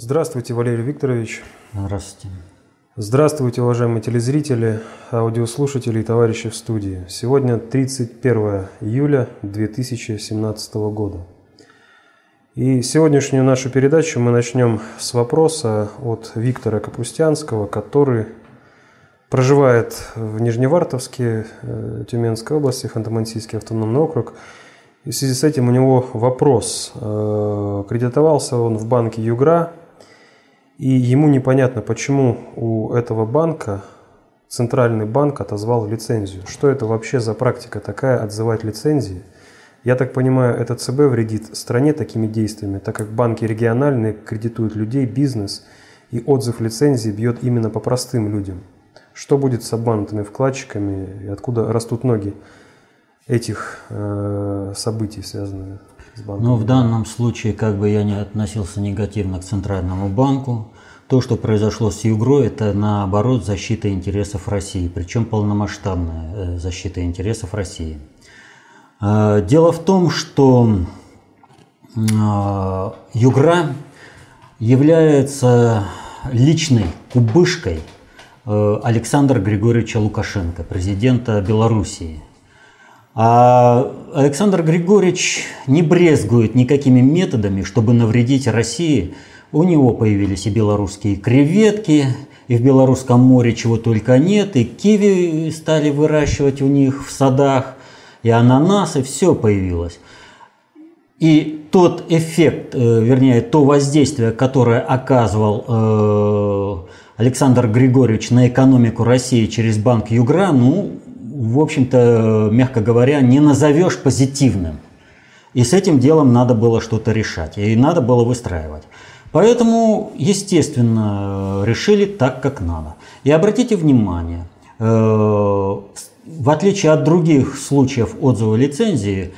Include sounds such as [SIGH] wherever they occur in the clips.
Здравствуйте, Валерий Викторович. Здравствуйте. Здравствуйте, уважаемые телезрители, аудиослушатели и товарищи в студии. Сегодня 31 июля 2017 года. И сегодняшнюю нашу передачу мы начнем с вопроса от Виктора Капустянского, который проживает в Нижневартовске, э, Тюменской области, Ханты-Мансийский автономный округ. И в связи с этим у него вопрос. Э, кредитовался он в банке Югра, и ему непонятно, почему у этого банка Центральный банк отозвал лицензию. Что это вообще за практика такая, отзывать лицензии? Я так понимаю, это ЦБ вредит стране такими действиями, так как банки региональные кредитуют людей, бизнес, и отзыв лицензии бьет именно по простым людям. Что будет с обманутыми вкладчиками и откуда растут ноги этих э, событий, связанных с банком? Ну, в данном случае, как бы я не относился негативно к Центральному банку, то, что произошло с Югро, это наоборот защита интересов России, причем полномасштабная э, защита интересов России. Э, дело в том, что э, Югра является личной кубышкой Александра Григорьевича Лукашенко, президента Белоруссии. А Александр Григорьевич не брезгует никакими методами, чтобы навредить России – у него появились и белорусские креветки, и в Белорусском море чего только нет, и киви стали выращивать у них в садах, и ананасы, все появилось. И тот эффект, э, вернее, то воздействие, которое оказывал э, Александр Григорьевич на экономику России через банк Югра, ну, в общем-то, мягко говоря, не назовешь позитивным. И с этим делом надо было что-то решать, и надо было выстраивать. Поэтому, естественно, решили так, как надо. И обратите внимание, э, в отличие от других случаев отзыва лицензии,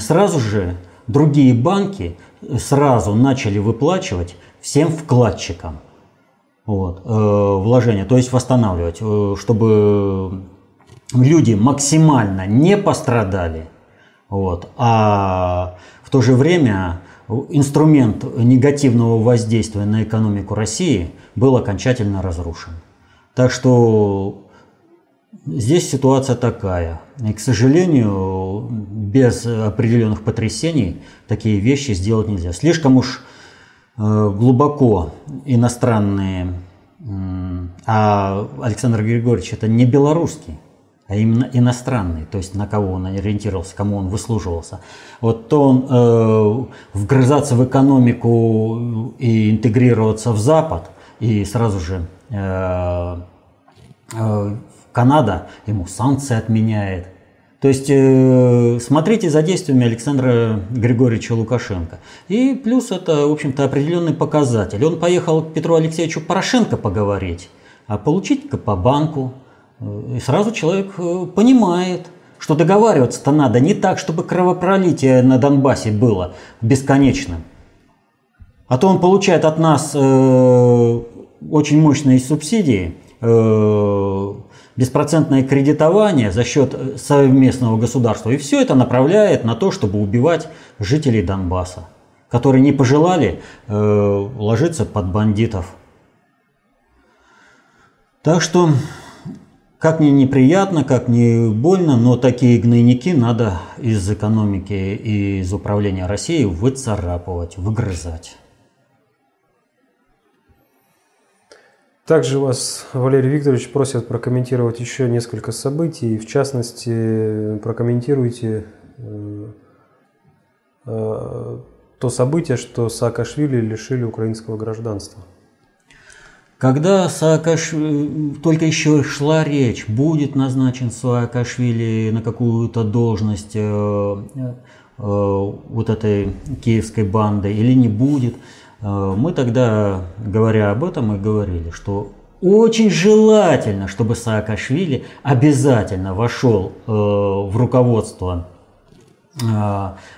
сразу же другие банки сразу начали выплачивать всем вкладчикам вот, э, вложения, то есть восстанавливать, э, чтобы люди максимально не пострадали, вот, а в то же время инструмент негативного воздействия на экономику России был окончательно разрушен. Так что здесь ситуация такая. И, к сожалению, без определенных потрясений такие вещи сделать нельзя. Слишком уж э, глубоко иностранные, а Александр Григорьевич это не белорусский, а именно иностранный, то есть на кого он ориентировался, кому он выслуживался, вот то он э, вгрызаться в экономику и интегрироваться в Запад, и сразу же э, э, Канада ему санкции отменяет. То есть э, смотрите за действиями Александра Григорьевича Лукашенко. И плюс это, в общем-то, определенный показатель. Он поехал к Петру Алексеевичу Порошенко поговорить, а получить-ка по банку, и сразу человек э, понимает, что договариваться-то надо не так, чтобы кровопролитие на Донбассе было бесконечным. А то он получает от нас э, очень мощные субсидии, э, беспроцентное кредитование за счет совместного государства. И все это направляет на то, чтобы убивать жителей Донбасса, которые не пожелали э, ложиться под бандитов. Так что как мне неприятно, как мне больно, но такие гнойники надо из экономики и из управления Россией выцарапывать, выгрызать. Также вас, Валерий Викторович, просят прокомментировать еще несколько событий. В частности, прокомментируйте э, э, то событие, что Саакашвили лишили украинского гражданства. Когда Саакашвили, только еще шла речь, будет назначен Саакашвили на какую-то должность э, э, вот этой киевской банды или не будет, э, мы тогда, говоря об этом, и говорили, что очень желательно, чтобы Саакашвили обязательно вошел э, в руководство э,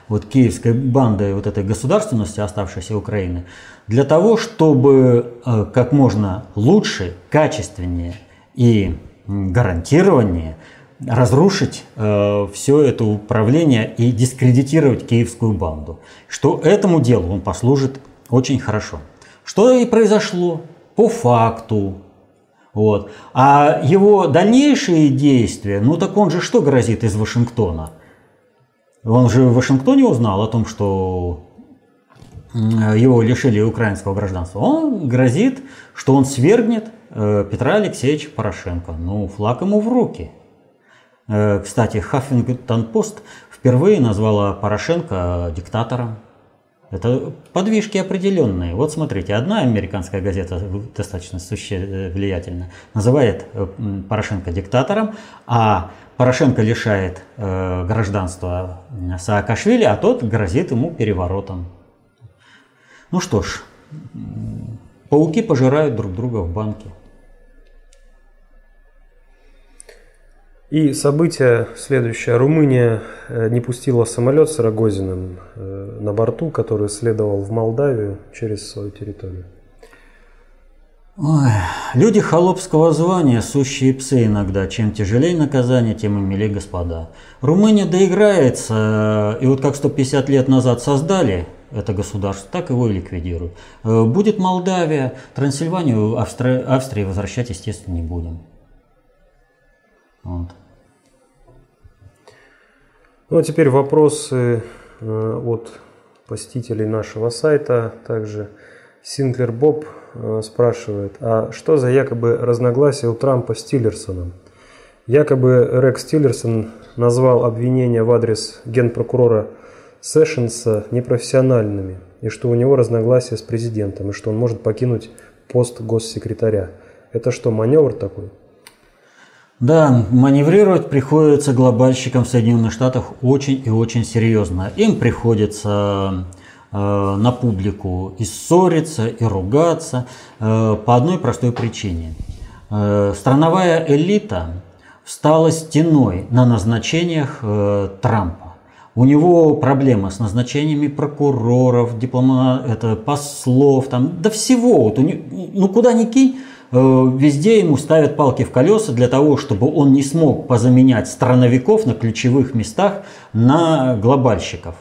вот киевской банды, вот этой государственности, оставшейся Украины, для того, чтобы э, как можно лучше, качественнее и гарантированнее разрушить э, все это управление и дискредитировать киевскую банду. Что этому делу он послужит очень хорошо. Что и произошло по факту. Вот. А его дальнейшие действия, ну так он же что грозит из Вашингтона? Он же в Вашингтоне узнал о том, что его лишили украинского гражданства. Он грозит, что он свергнет э, Петра Алексеевича Порошенко. Ну, флаг ему в руки. Э, кстати, Хаффингтон-Пост впервые назвала Порошенко диктатором. Это подвижки определенные. Вот смотрите, одна американская газета достаточно влиятельна, называет э, Порошенко диктатором, а Порошенко лишает э, гражданства Саакашвили, а тот грозит ему переворотом. Ну что ж, пауки пожирают друг друга в банке. И событие следующее. Румыния э, не пустила самолет с Рогозиным э, на борту, который следовал в Молдавию через свою территорию. Ой, люди холопского звания, сущие псы иногда. Чем тяжелее наказание, тем и милее господа. Румыния доиграется, и вот как 150 лет назад создали это государство, так его и ликвидируют. Э, будет Молдавия, Трансильванию, Австри... Австрии возвращать, естественно, не будем. Вот. Ну а теперь вопросы э, от посетителей нашего сайта. Также Синклер Боб э, спрашивает, а что за якобы разногласие у Трампа с Тиллерсоном? Якобы Рекс Тиллерсон назвал обвинения в адрес генпрокурора Сэшенса непрофессиональными, и что у него разногласия с президентом, и что он может покинуть пост госсекретаря. Это что, маневр такой? Да, маневрировать приходится глобальщикам в Соединенных Штатах очень и очень серьезно. Им приходится э, на публику и ссориться, и ругаться э, по одной простой причине. Э, страновая элита встала стеной на назначениях э, Трампа. У него проблема с назначениями прокуроров, диплома, это, послов, там, да всего. Вот у него, ну куда ни кинь, Э, везде ему ставят палки в колеса для того, чтобы он не смог позаменять страновиков на ключевых местах на глобальщиков.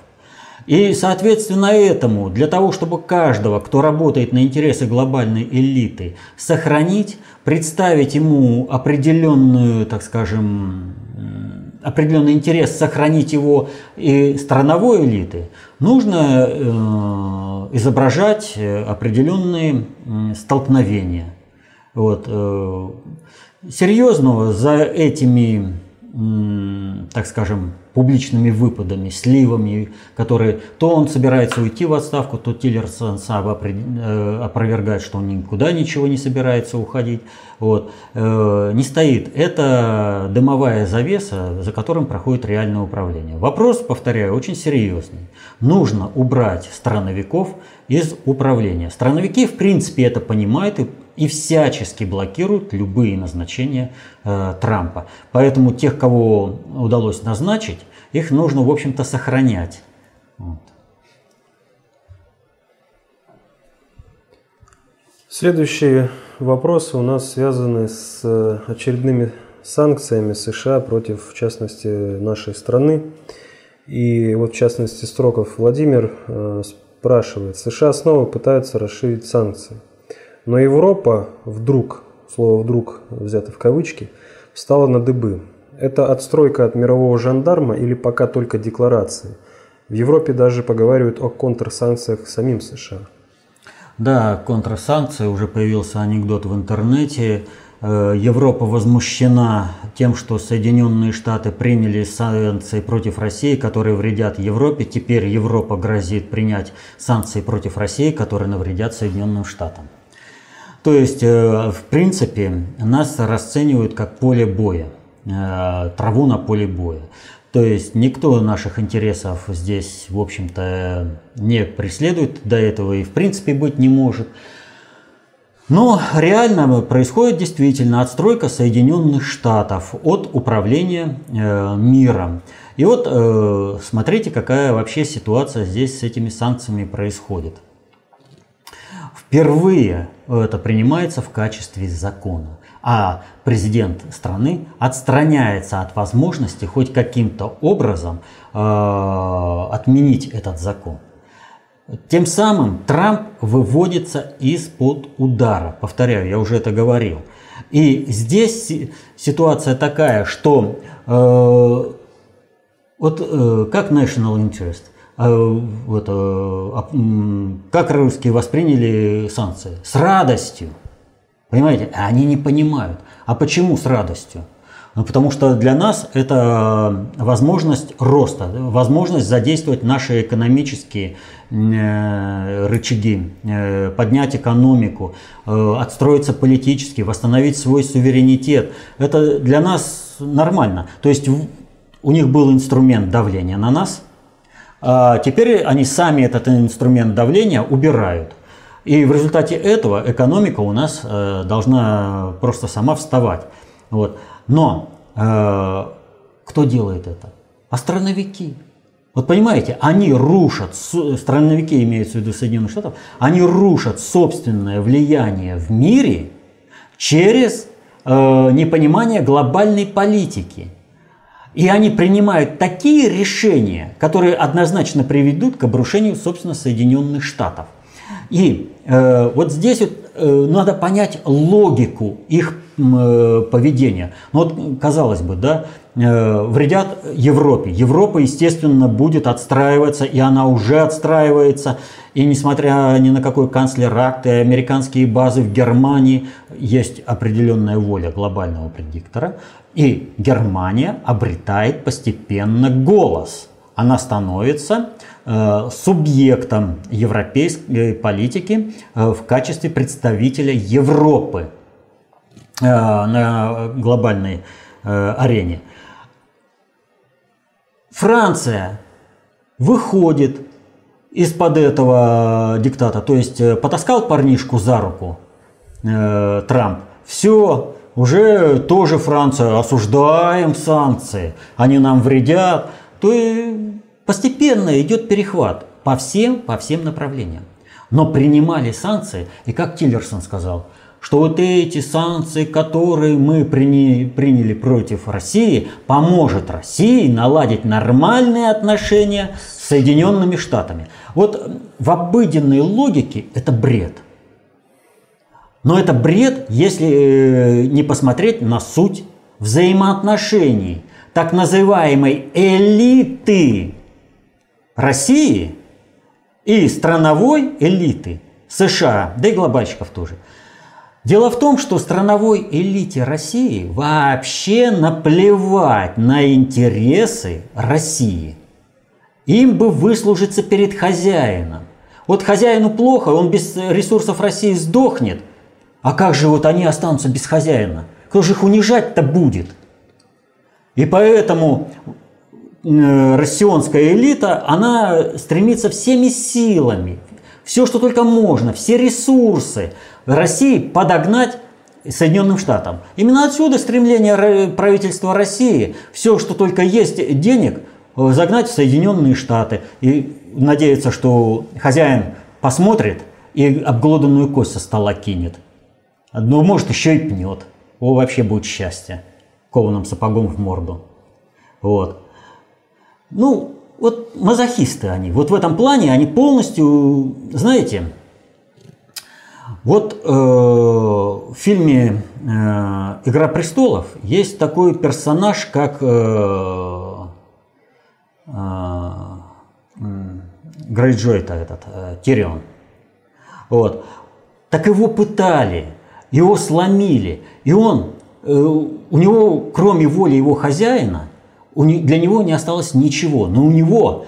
И, соответственно, этому, для того, чтобы каждого, кто работает на интересы глобальной элиты, сохранить, представить ему определенную, так скажем, определенный интерес, сохранить его и страновой элиты, нужно э, изображать э, определенные столкновения. Вот. Э, серьезного за этими, так скажем, публичными выпадами, сливами, которые то он собирается уйти в отставку, то Тиллерсон сам э, опровергает, что он никуда ничего не собирается уходить. Вот. Э, не стоит. Это дымовая завеса, за которым проходит реальное управление. Вопрос, повторяю, очень серьезный. Нужно убрать страновиков из управления. Страновики, в принципе, это понимают и и всячески блокируют любые назначения э, Трампа. Поэтому тех, кого удалось назначить, их нужно, в общем-то, сохранять. Вот. Следующие вопросы у нас связаны с э, очередными санкциями США против, в частности, нашей страны. И вот, в частности, Строков Владимир э, спрашивает, США снова пытаются расширить санкции – но Европа вдруг, слово «вдруг» взято в кавычки, встала на дыбы. Это отстройка от мирового жандарма или пока только декларации? В Европе даже поговаривают о контрсанкциях самим США. Да, контрсанкции, уже появился анекдот в интернете. Э, Европа возмущена тем, что Соединенные Штаты приняли санкции против России, которые вредят Европе. Теперь Европа грозит принять санкции против России, которые навредят Соединенным Штатам. То есть, э, в принципе, нас расценивают как поле боя, э, траву на поле боя. То есть никто наших интересов здесь, в общем-то, не преследует до этого и в принципе быть не может. Но реально происходит действительно отстройка Соединенных Штатов от управления э, миром. И вот э, смотрите, какая вообще ситуация здесь с этими санкциями происходит. Впервые это принимается в качестве закона, а президент страны отстраняется от возможности хоть каким-то образом э, отменить этот закон. Тем самым Трамп выводится из-под удара. Повторяю, я уже это говорил. И здесь ситуация такая, что э, вот э, как national interest, э, вот, э, как русские восприняли санкции? С радостью. Понимаете? Они не понимают. А почему с радостью? Ну, потому что для нас это возможность роста, возможность задействовать наши экономические э, рычаги, э, поднять экономику, э, отстроиться политически, восстановить свой суверенитет. Это для нас нормально. То есть у них был инструмент давления на нас, а теперь они сами этот инструмент давления убирают. И в результате этого экономика у нас должна просто сама вставать. Вот. Но э, кто делает это? Астроновики. Вот понимаете, они рушат, страновики имеются в виду Соединенных Штатов, они рушат собственное влияние в мире через э, непонимание глобальной политики. И они принимают такие решения, которые однозначно приведут к обрушению, собственно, Соединенных Штатов. И э, вот здесь вот, э, надо понять логику их э, поведения. Ну вот, казалось бы, да, э, вредят Европе. Европа, естественно, будет отстраиваться, и она уже отстраивается. И несмотря ни на какой канцлер-акт и американские базы в Германии, есть определенная воля глобального предиктора. И Германия обретает постепенно голос. Она становится субъектом европейской политики э, в качестве представителя Европы э, на глобальной арене. Франция выходит из-под этого диктата, то есть потаскал парнишку за руку Трамп, все, уже тоже Франция, осуждаем санкции, они нам вредят, то и Постепенно идет перехват по всем, по всем направлениям. Но принимали санкции, и как Тиллерсон сказал, что вот эти санкции, которые мы приняли, против России, поможет России наладить нормальные отношения с Соединенными Штатами. Вот в обыденной логике это бред. Но это бред, если э, не посмотреть на суть взаимоотношений так называемой элиты России и страновой элиты США, да и глобальщиков тоже. Дело в том, что страновой элите России вообще наплевать на интересы России. Им бы выслужиться перед хозяином. Вот хозяину плохо, он без ресурсов России сдохнет. А как же вот они останутся без хозяина? Кто же их унижать-то будет? И поэтому россионская элита, она стремится всеми силами, все, что только можно, все ресурсы России подогнать Соединенным Штатам. Именно отсюда стремление правительства России, все, что только есть денег, э, загнать в Соединенные Штаты. И надеяться, что хозяин посмотрит и обглоданную кость со стола кинет. Ну, может, еще и пнет. О, вообще будет счастье. Кованым сапогом в морду. Вот. Ну, вот мазохисты они. Вот в этом плане они полностью, знаете, вот э, в фильме э, «Игра престолов» есть такой персонаж, как э, э, Грейджой-то этот, э, Тирион. Вот. Так его пытали, его сломили, и он, э, у него, кроме воли его хозяина, для него не осталось ничего, но у него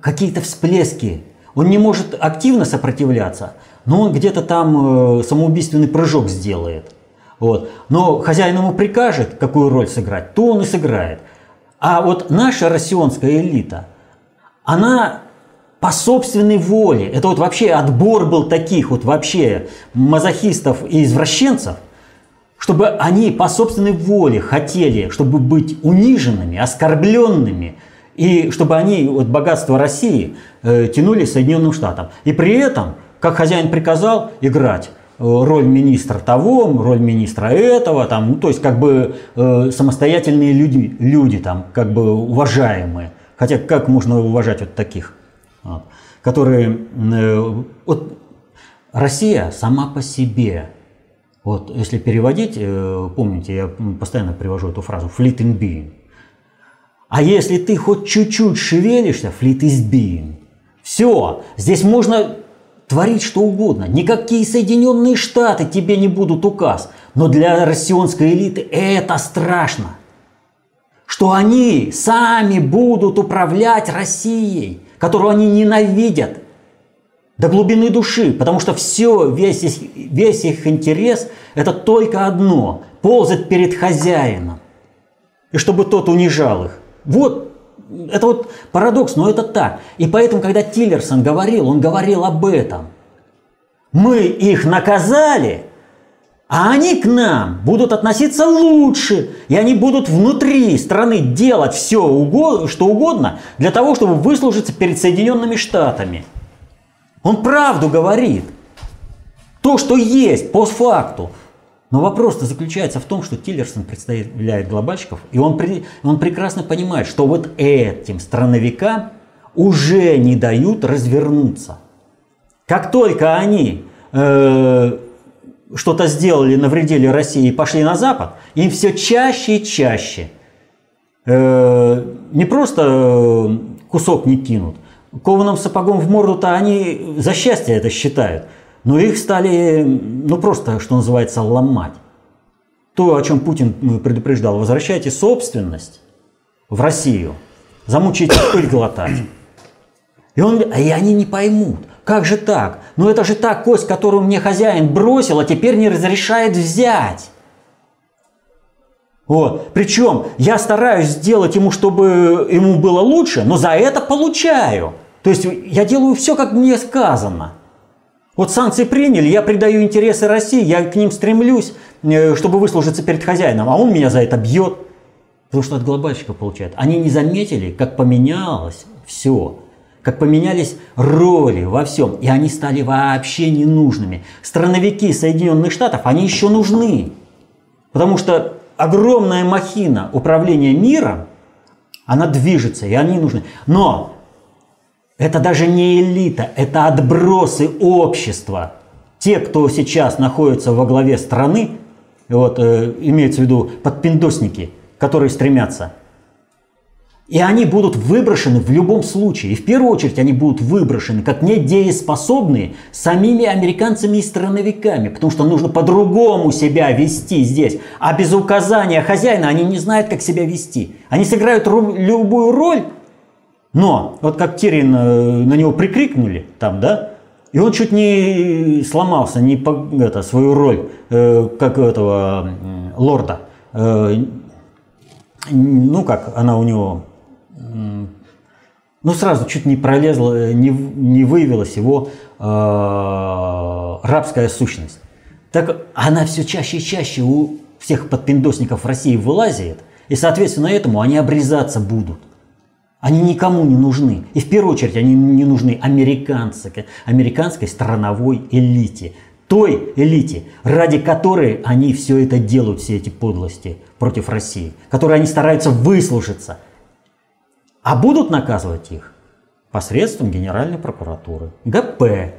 какие-то всплески. Он не может активно сопротивляться, но он где-то там э, самоубийственный прыжок сделает. Вот. Но хозяин ему прикажет, какую роль сыграть, то он и сыграет. А вот наша россионская элита, она по собственной воле, это вот вообще отбор был таких вот вообще мазохистов и извращенцев, чтобы они по собственной воле хотели, чтобы быть униженными, оскорбленными, и чтобы они вот, богатство России э, тянули Соединенным Штатам. И при этом, как хозяин приказал, играть э, роль министра того, роль министра этого, там, ну, то есть как бы э, самостоятельные люди, люди там, как бы уважаемые. Хотя как можно уважать вот таких? Вот которые... Э, вот Россия сама по себе, вот если переводить, э, помните, я постоянно привожу эту фразу «fleet in being». А если ты хоть чуть-чуть шевелишься, fleet is being. Все, здесь можно творить что угодно. Никакие Соединенные Штаты тебе не будут указ. Но для россионской элиты это страшно. Что они сами будут управлять Россией, которую они ненавидят до глубины души, потому что все, весь их, весь их интерес – это только одно – ползать перед хозяином, и чтобы тот унижал их. Вот это вот парадокс, но это так. И поэтому, когда Тиллерсон говорил, он говорил об этом. Мы их наказали, а они к нам будут относиться лучше, и они будут внутри страны делать все, что угодно для того, чтобы выслужиться перед Соединенными Штатами. Он правду говорит. То, что есть, постфакту. Но вопрос-то заключается в том, что Тиллерсон представляет глобальщиков, и он, он прекрасно понимает, что вот этим страновикам уже не дают развернуться. Как только они э, что-то сделали, навредили России и пошли на Запад, им все чаще и чаще э, не просто э, кусок не кинут, кованым сапогом в морду-то они за счастье это считают – но их стали, ну просто, что называется, ломать. То, о чем Путин предупреждал, возвращайте собственность в Россию, замучите пыль глотать. И, он, и они не поймут, как же так? Ну это же та кость, которую мне хозяин бросил, а теперь не разрешает взять. Вот. Причем я стараюсь сделать ему, чтобы ему было лучше, но за это получаю. То есть я делаю все, как мне сказано. Вот санкции приняли, я придаю интересы России, я к ним стремлюсь, э, чтобы выслужиться перед хозяином, а он меня за это бьет. Потому что от глобальщика получают. Они не заметили, как поменялось все, как поменялись роли во всем, и они стали вообще ненужными. Страновики Соединенных Штатов, они еще нужны, потому что огромная махина управления миром, она движется, и они нужны. Но это даже не элита, это отбросы общества. Те, кто сейчас находится во главе страны, вот, э, имеется в виду подпиндосники, которые стремятся, и они будут выброшены в любом случае. И в первую очередь они будут выброшены как недееспособные самими американцами и страновиками, потому что нужно по-другому себя вести здесь. А без указания хозяина они не знают, как себя вести. Они сыграют любую роль, но вот как Тирин э, на него прикрикнули там, да, и он чуть не сломался, не по, это, свою роль, э, как этого э, лорда. Э, ну как она у него, ну сразу чуть не пролезла, не, не выявилась его э, рабская сущность. Так она все чаще и чаще у всех подпиндосников России вылазит, и соответственно этому они обрезаться будут. Они никому не нужны. И в первую очередь они не нужны американской, американской страновой элите. Той элите, ради которой они все это делают, все эти подлости против России. Которые они стараются выслужиться. А будут наказывать их посредством Генеральной прокуратуры. ГП,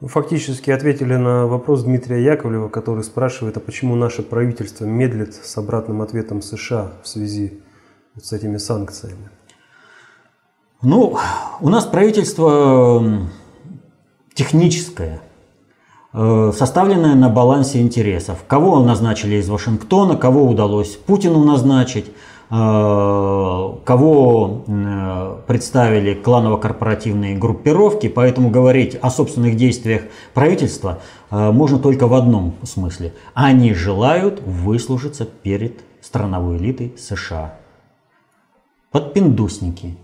фактически ответили на вопрос Дмитрия Яковлева, который спрашивает, а почему наше правительство медлит с обратным ответом США в связи с этими санкциями? Ну, у нас правительство техническое, э, составленное на балансе интересов. Кого назначили из Вашингтона, кого удалось Путину назначить – Э, кого э, представили кланово-корпоративные группировки, поэтому говорить о собственных действиях правительства можно только в одном смысле. Они желают выслужиться перед страновой элитой США. Подпиндусники.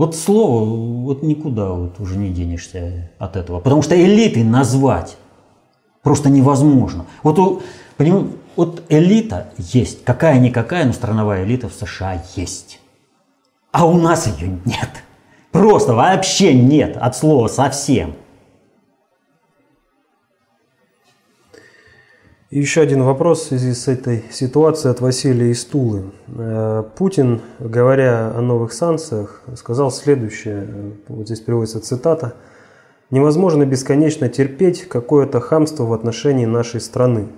Вот слово, вот никуда вот уже не денешься от этого. Потому что элиты назвать просто невозможно. Вот, понимаете, вот элита есть, какая-никакая, но страновая элита в США есть. А у нас ее нет. Просто вообще нет, от слова совсем. И еще один вопрос в связи с этой ситуацией от Василия из Тулы. Э, Путин, говоря о новых санкциях, сказал следующее, вот здесь приводится цитата, «Невозможно бесконечно терпеть какое-то хамство в отношении нашей страны».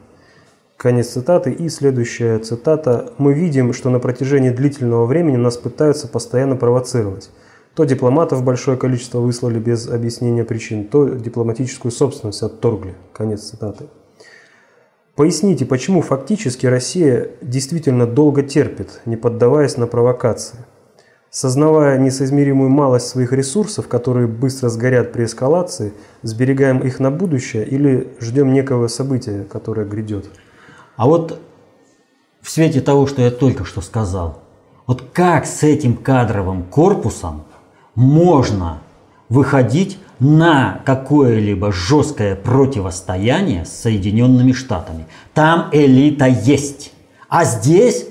Конец цитаты. И следующая цитата. «Мы видим, что на протяжении длительного времени нас пытаются постоянно провоцировать. То дипломатов большое количество выслали без объяснения причин, то дипломатическую собственность отторгли». Конец цитаты. Поясните, почему фактически Россия действительно долго терпит, не поддаваясь на провокации? Сознавая несоизмеримую малость своих ресурсов, которые быстро сгорят при эскалации, сберегаем их на будущее или ждем некого события, которое грядет? А вот в свете того, что я только что сказал, вот как с этим кадровым корпусом можно выходить на какое-либо жесткое противостояние с Соединенными Штатами. Там элита есть. А здесь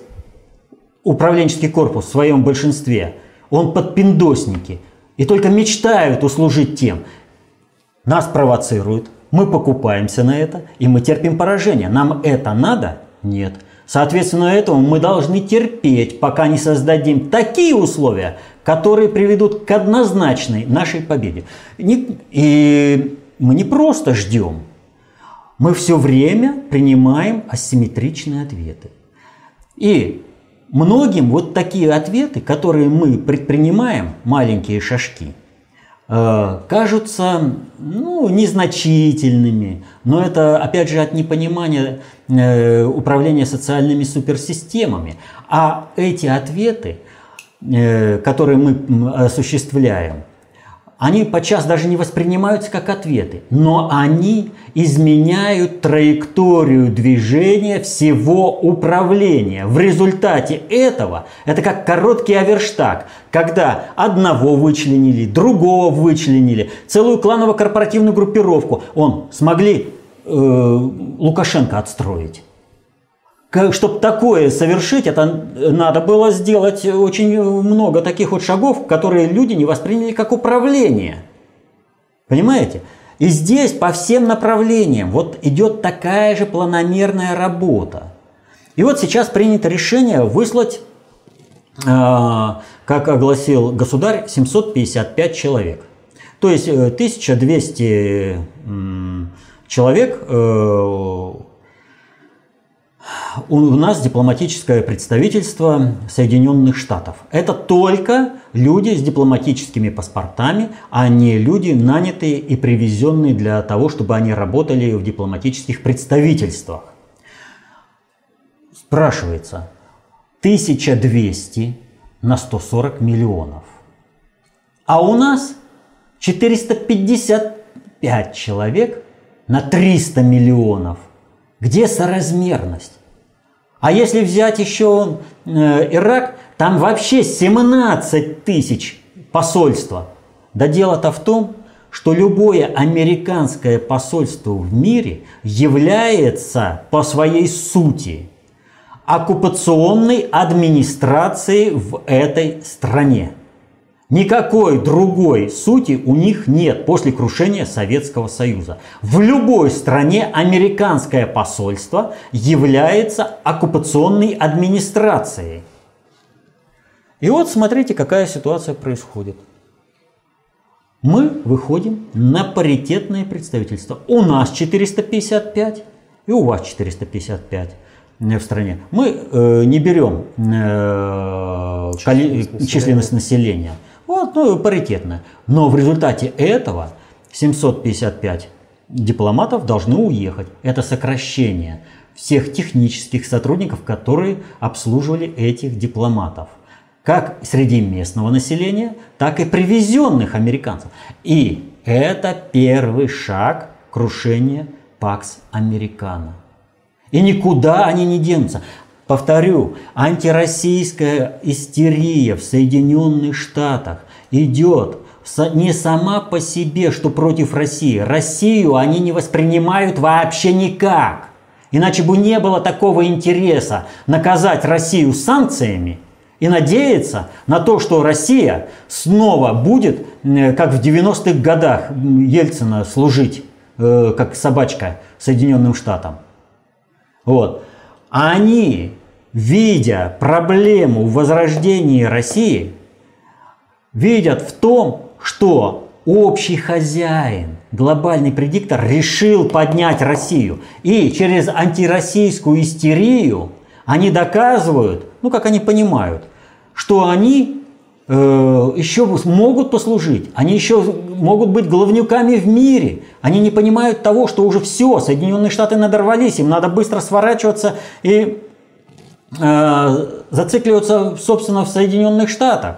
управленческий корпус в своем большинстве, он под пиндосники. И только мечтают услужить тем. Нас провоцируют, мы покупаемся на это, и мы терпим поражение. Нам это надо? Нет. Соответственно, этому мы должны терпеть, пока не создадим такие условия, которые приведут к однозначной нашей победе. И мы не просто ждем, мы все время принимаем асимметричные ответы. И многим вот такие ответы, которые мы предпринимаем, маленькие шажки, э, кажутся ну, незначительными, но это опять же от непонимания э, управления социальными суперсистемами. А эти ответы – которые мы осуществляем, они подчас даже не воспринимаются как ответы, но они изменяют траекторию движения всего управления. В результате этого это как короткий аверштаг, когда одного вычленили, другого вычленили, целую кланово-корпоративную группировку он смогли э, Лукашенко отстроить чтобы такое совершить, это надо было сделать очень много таких вот шагов, которые люди не восприняли как управление. Понимаете? И здесь по всем направлениям вот идет такая же планомерная работа. И вот сейчас принято решение выслать, а, как огласил государь, 755 человек. То есть 1200 э, человек э, у нас дипломатическое представительство Соединенных Штатов. Это только люди с дипломатическими паспортами, а не люди, нанятые и привезенные для того, чтобы они работали в дипломатических представительствах. Спрашивается, 1200 на 140 миллионов. А у нас 455 человек на 300 миллионов. Где соразмерность? А если взять еще э, Ирак, там вообще 17 тысяч посольства. Да дело-то в том, что любое американское посольство в мире является по своей сути оккупационной администрацией в этой стране. Никакой другой сути у них нет после крушения Советского Союза. В любой стране американское посольство является оккупационной администрацией. И вот смотрите, какая ситуация происходит. Мы выходим на паритетное представительство. У нас 455 и у вас 455 в стране. Мы э, не берем э, численность, численность населения. Ну, паритетно. Но в результате этого 755 дипломатов должны уехать. Это сокращение всех технических сотрудников, которые обслуживали этих дипломатов. Как среди местного населения, так и привезенных американцев. И это первый шаг крушения Пакс Американо. И никуда они не денутся. Повторю, антироссийская истерия в Соединенных Штатах идет не сама по себе, что против России. Россию они не воспринимают вообще никак. Иначе бы не было такого интереса наказать Россию санкциями и надеяться на то, что Россия снова будет, как в 90-х годах Ельцина, служить, э, как собачка Соединенным Штатам. Вот. Они, видя проблему в возрождении России, видят в том, что общий хозяин, глобальный предиктор решил поднять Россию. И через антироссийскую истерию они доказывают, ну как они понимают, что они э, еще могут послужить, они еще могут быть главнюками в мире. Они не понимают того, что уже все, Соединенные Штаты надорвались, им надо быстро сворачиваться и э, зацикливаться, собственно, в Соединенных Штатах.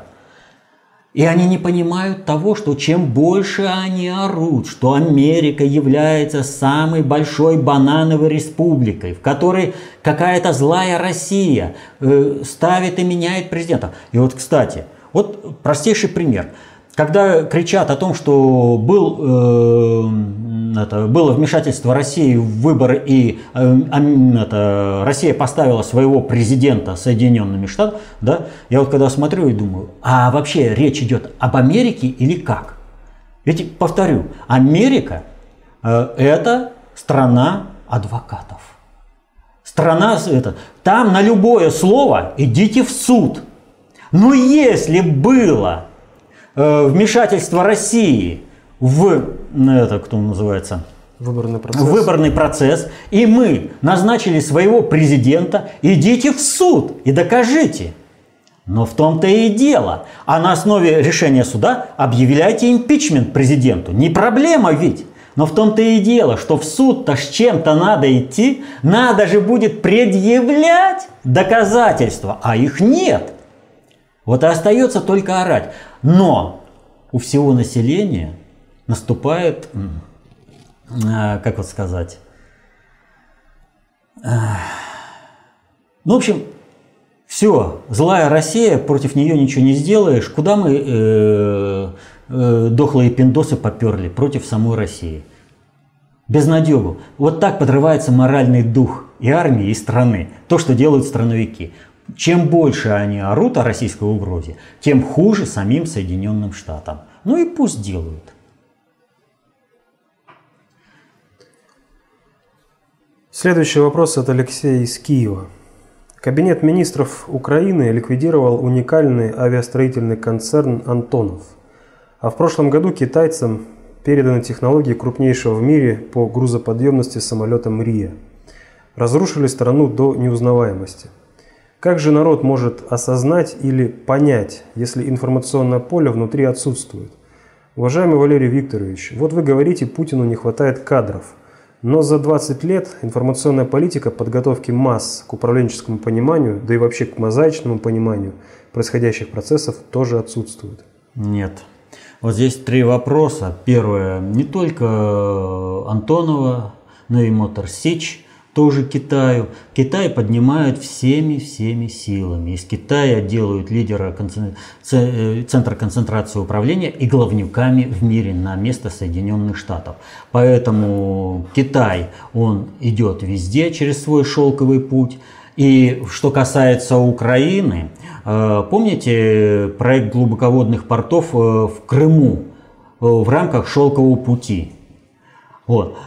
И они не понимают того, что чем больше они орут, что Америка является самой большой банановой республикой, в которой какая-то злая Россия э, ставит и меняет президента. И вот, кстати, вот простейший пример – когда кричат о том, что был, э, это, было вмешательство России в выборы и э, это, Россия поставила своего президента Соединенными Штатами, да, я вот когда смотрю и думаю, а вообще речь идет об Америке или как? Ведь, повторю, Америка э, это страна адвокатов. Страна это, там на любое слово идите в суд. Но если было вмешательство России в это кто называется Выборный процесс. Выборный процесс. И мы назначили своего президента. Идите в суд и докажите. Но в том-то и дело. А на основе решения суда объявляйте импичмент президенту. Не проблема ведь. Но в том-то и дело, что в суд-то с чем-то надо идти, надо же будет предъявлять доказательства, а их нет. Вот и остается только орать. Но у всего населения наступает, а, как вот сказать, а, ну, в общем, все, злая Россия, против нее ничего не сделаешь. Куда мы э, э, дохлые пиндосы поперли против самой России? Безнадегу. Вот так подрывается моральный дух и армии, и страны. То, что делают страновики. Чем больше они орут о российской угрозе, тем хуже самим Соединенным Штатам. Ну и пусть делают. Следующий вопрос от Алексея из Киева. Кабинет министров Украины ликвидировал уникальный авиастроительный концерн «Антонов». А в прошлом году китайцам переданы технологии крупнейшего в мире по грузоподъемности самолета «Мрия». Разрушили страну до неузнаваемости – как же народ может осознать или понять, если информационное поле внутри отсутствует? Уважаемый Валерий Викторович, вот вы говорите, Путину не хватает кадров. Но за 20 лет информационная политика подготовки масс к управленческому пониманию, да и вообще к мозаичному пониманию происходящих процессов тоже отсутствует. Нет. Вот здесь три вопроса. Первое. Не только Антонова, но и Мотор Сич – тоже Китаю. Китай поднимают всеми-всеми силами. Из Китая делают лидера э, центра концентрации управления и главнюками в мире на место Соединенных Штатов. Поэтому Китай, он идет везде через свой шелковый путь. И что касается Украины, э, помните проект глубоководных портов э, в Крыму в рамках шелкового пути? Вот.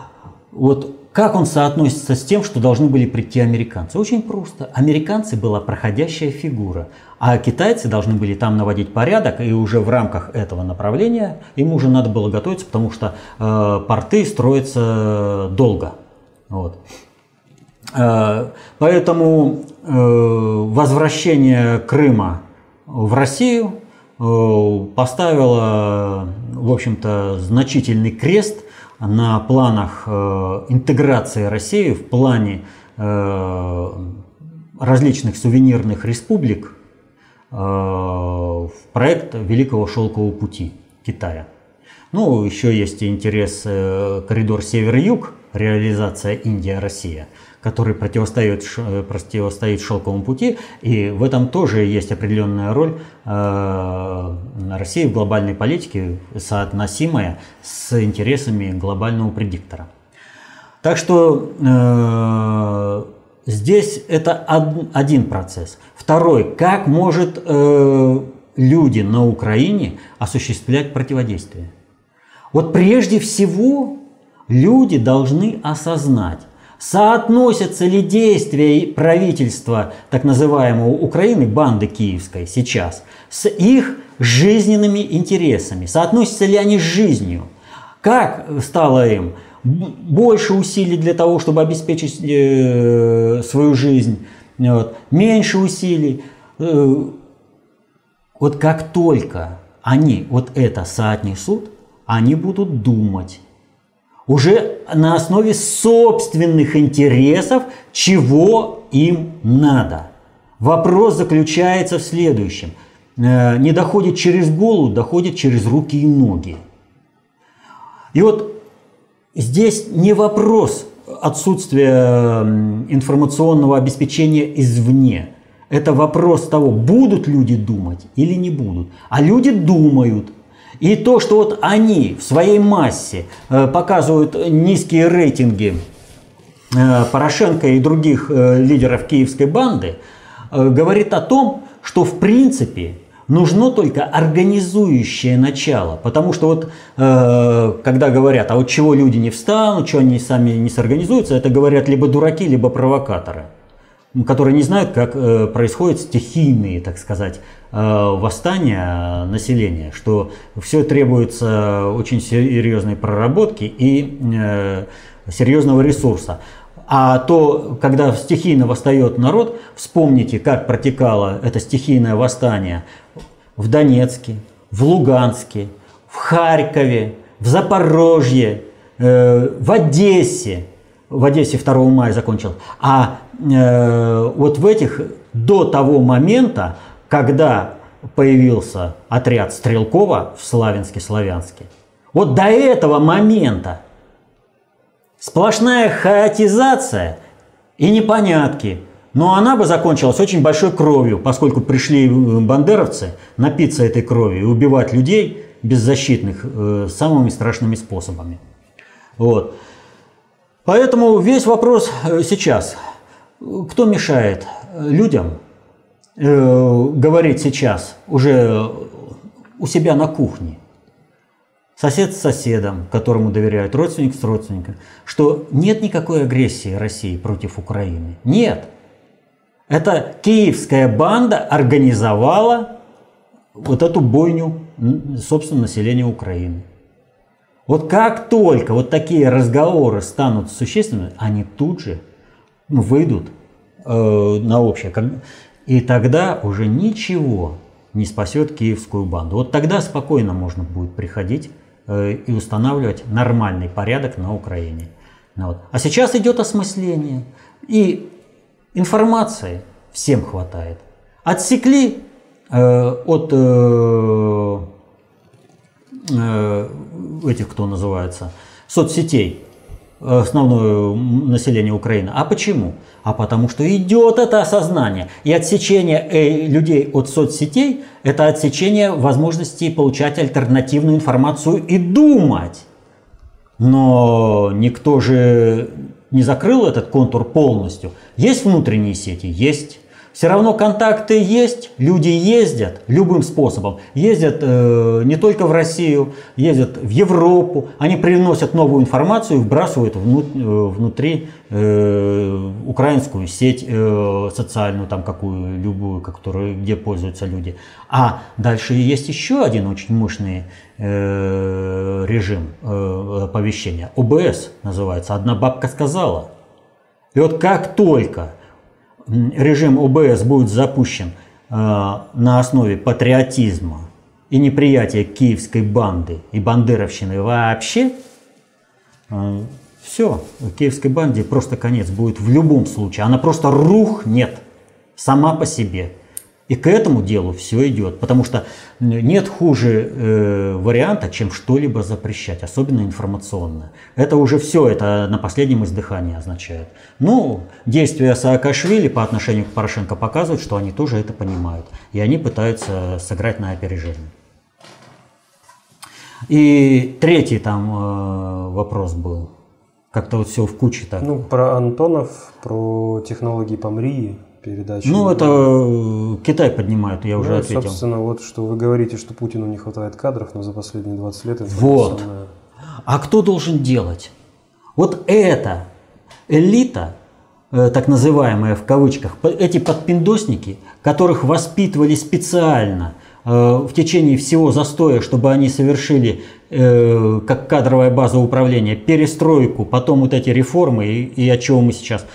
Вот как он соотносится с тем, что должны были прийти американцы? Очень просто. Американцы была проходящая фигура, а китайцы должны были там наводить порядок, и уже в рамках этого направления им уже надо было готовиться, потому что э, порты строятся долго. Вот. Э, поэтому э, возвращение Крыма в Россию э, поставило, в общем-то, значительный крест на планах э, интеграции России в плане э, различных сувенирных республик э, в проект Великого Шелкового пути Китая. Ну, еще есть интерес коридор север-юг, реализация Индия-Россия – который противостоит, противостоит шелковому пути. И в этом тоже есть определенная роль э, России в глобальной политике, соотносимая с интересами глобального предиктора. Так что э, здесь это один процесс. Второй, как может э, люди на Украине осуществлять противодействие? Вот прежде всего люди должны осознать, Соотносятся ли действия правительства так называемого Украины, банды киевской сейчас, с их жизненными интересами? Соотносятся ли они с жизнью? Как стало им больше усилий для того, чтобы обеспечить э, свою жизнь, вот, меньше усилий. Э, вот как только они вот это соотнесут, они будут думать уже на основе собственных интересов, чего им надо. Вопрос заключается в следующем. Э, не доходит через голову, доходит через руки и ноги. И вот здесь не вопрос отсутствия информационного обеспечения извне. Это вопрос того, будут люди думать или не будут. А люди думают. И то, что вот они в своей массе э, показывают низкие рейтинги э, Порошенко и других э, лидеров киевской банды, говорит о том, что в принципе нужно только организующее начало. Потому что вот когда говорят, а вот чего люди не встанут, чего они сами не сорганизуются, это говорят либо дураки, либо провокаторы которые не знают, как э, происходят стихийные, так сказать, э, восстания населения, что все требуется очень серьезной проработки и э, серьезного ресурса. А то, когда стихийно восстает народ, вспомните, как протекало это стихийное восстание в Донецке, в Луганске, в Харькове, в Запорожье, в Одессе. В Одессе 2 мая закончил. А Э, вот в этих, до того момента, когда появился отряд Стрелкова в Славянске-Славянске, вот до этого момента сплошная хаотизация и непонятки. Но она бы закончилась очень большой кровью, поскольку пришли бандеровцы напиться этой кровью и убивать людей беззащитных э, самыми страшными способами. Вот. Поэтому весь вопрос э, сейчас – кто мешает людям э, говорить сейчас уже у себя на кухне? Сосед с соседом, которому доверяют, родственник с родственником, что нет никакой агрессии России против Украины. Нет. Это киевская банда организовала вот эту бойню, собственно, населения Украины. Вот как только вот такие разговоры станут существенными, они тут же выйдут э, на общее. И тогда уже ничего не спасет киевскую банду. Вот тогда спокойно можно будет приходить э, и устанавливать нормальный порядок на Украине. Ну, вот. А сейчас идет осмысление. И информации всем хватает. Отсекли э, от э, э, этих, кто называется, соцсетей основное население Украины. А почему? А потому что идет это осознание. И отсечение э, людей от соцсетей – это отсечение возможности получать альтернативную информацию и думать. Но никто же не закрыл этот контур полностью. Есть внутренние сети? Есть. Все равно контакты есть, люди ездят любым способом. Ездят э, не только в Россию, ездят в Европу. Они приносят новую информацию и вбрасывают внут, э, внутри э, украинскую сеть э, социальную, там какую любую, которую, где пользуются люди. А дальше есть еще один очень мощный э, режим э, оповещения. ОБС называется. Одна бабка сказала. И вот как только режим ОБС будет запущен э, на основе патриотизма и неприятия киевской банды и бандеровщины вообще, э, все, киевской банде просто конец будет в любом случае. Она просто рухнет сама по себе. И к этому делу все идет, потому что нет хуже э, варианта, чем что-либо запрещать, особенно информационное. Это уже все, это на последнем издыхании означает. Ну, действия Саакашвили по отношению к Порошенко показывают, что они тоже это понимают, и они пытаются сыграть на опережение. И третий там э, вопрос был. Как-то вот все в куче так. Ну, про Антонов, про технологии Помрии передачи. Ну, это э, Китай поднимает, я уже ну, ответил. Собственно, вот что вы говорите, что Путину не хватает кадров, но за последние 20 лет... Вот. А кто должен делать? Вот это элита, э, так называемая в кавычках, эти подпиндосники, которых воспитывали специально э, в течение всего застоя, чтобы они совершили как кадровая база управления перестройку, потом вот эти реформы и, и от чего мы сейчас.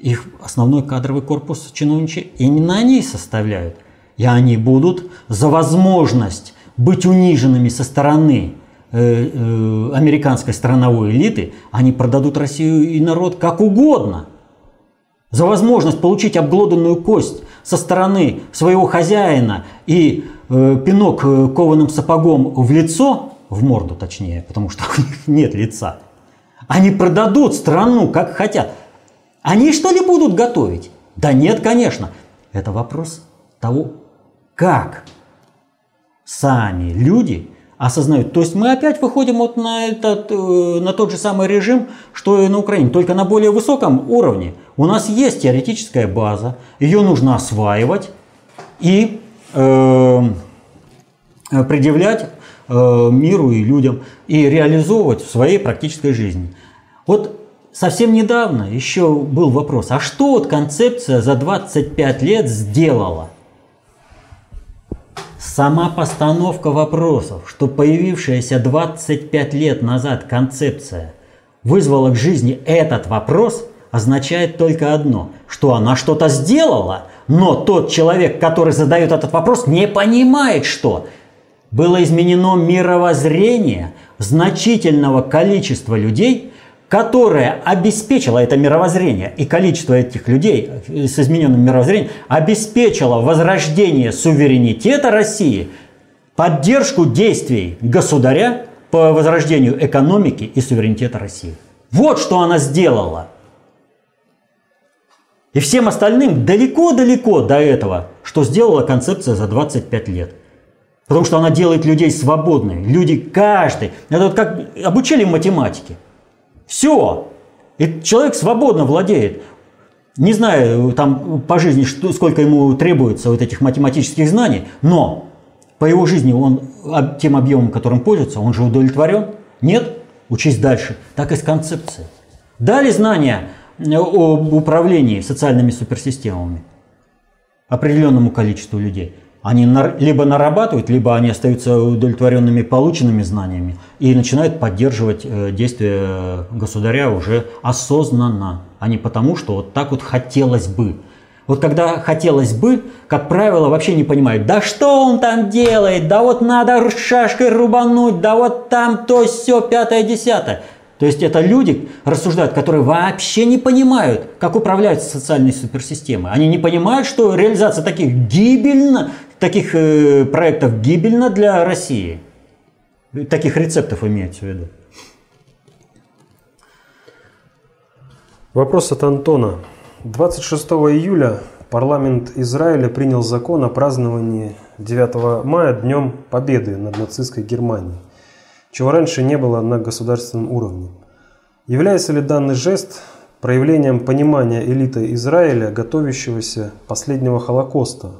Их основной кадровый корпус чиновничий именно они составляют. И они будут за возможность быть униженными со стороны Э, э, американской страновой элиты, они продадут Россию и народ как угодно. За возможность получить обглоданную кость со стороны своего хозяина и э, пинок э, кованым сапогом в лицо, в морду точнее, потому что [LAUGHS] у них нет лица, они продадут страну как хотят. Они что ли будут готовить? Да нет, конечно. Это вопрос того, как сами люди осознают. То есть мы опять выходим вот на, этот, э, на тот же самый режим, что и на Украине, только на более высоком уровне. У нас есть теоретическая база, ее нужно осваивать и э, предъявлять э, миру и людям, и реализовывать в своей практической жизни. Вот совсем недавно еще был вопрос, а что вот концепция за 25 лет сделала – Сама постановка вопросов, что появившаяся 25 лет назад концепция вызвала к жизни этот вопрос, означает только одно, что она что-то сделала, но тот человек, который задает этот вопрос, не понимает, что было изменено мировоззрение значительного количества людей – которая обеспечила это мировоззрение и количество этих людей с измененным мировоззрением, обеспечило возрождение суверенитета России, поддержку действий государя по возрождению экономики и суверенитета России. Вот что она сделала. И всем остальным далеко-далеко до этого, что сделала концепция за 25 лет. Потому что она делает людей свободными. Люди каждый. Это вот как обучили математике. Все. И человек свободно владеет. Не знаю там по жизни, что, сколько ему требуется вот этих математических знаний, но по его жизни он тем объемом, которым пользуется, он же удовлетворен? Нет? Учись дальше. Так и с концепцией. Дали знания об управлении социальными суперсистемами определенному количеству людей – они либо нарабатывают, либо они остаются удовлетворенными полученными знаниями и начинают поддерживать э, действия государя уже осознанно, а не потому, что вот так вот хотелось бы. Вот когда хотелось бы, как правило, вообще не понимают, да что он там делает, да вот надо шашкой рубануть, да вот там то все пятое, десятое. То есть это люди рассуждают, которые вообще не понимают, как управляются социальные суперсистемы. Они не понимают, что реализация таких гибельно, таких э, проектов гибельно для России. Таких рецептов имеется в виду. Вопрос от Антона. 26 июля парламент Израиля принял закон о праздновании 9 мая Днем Победы над нацистской Германией, чего раньше не было на государственном уровне. Является ли данный жест проявлением понимания элиты Израиля, готовящегося последнего Холокоста,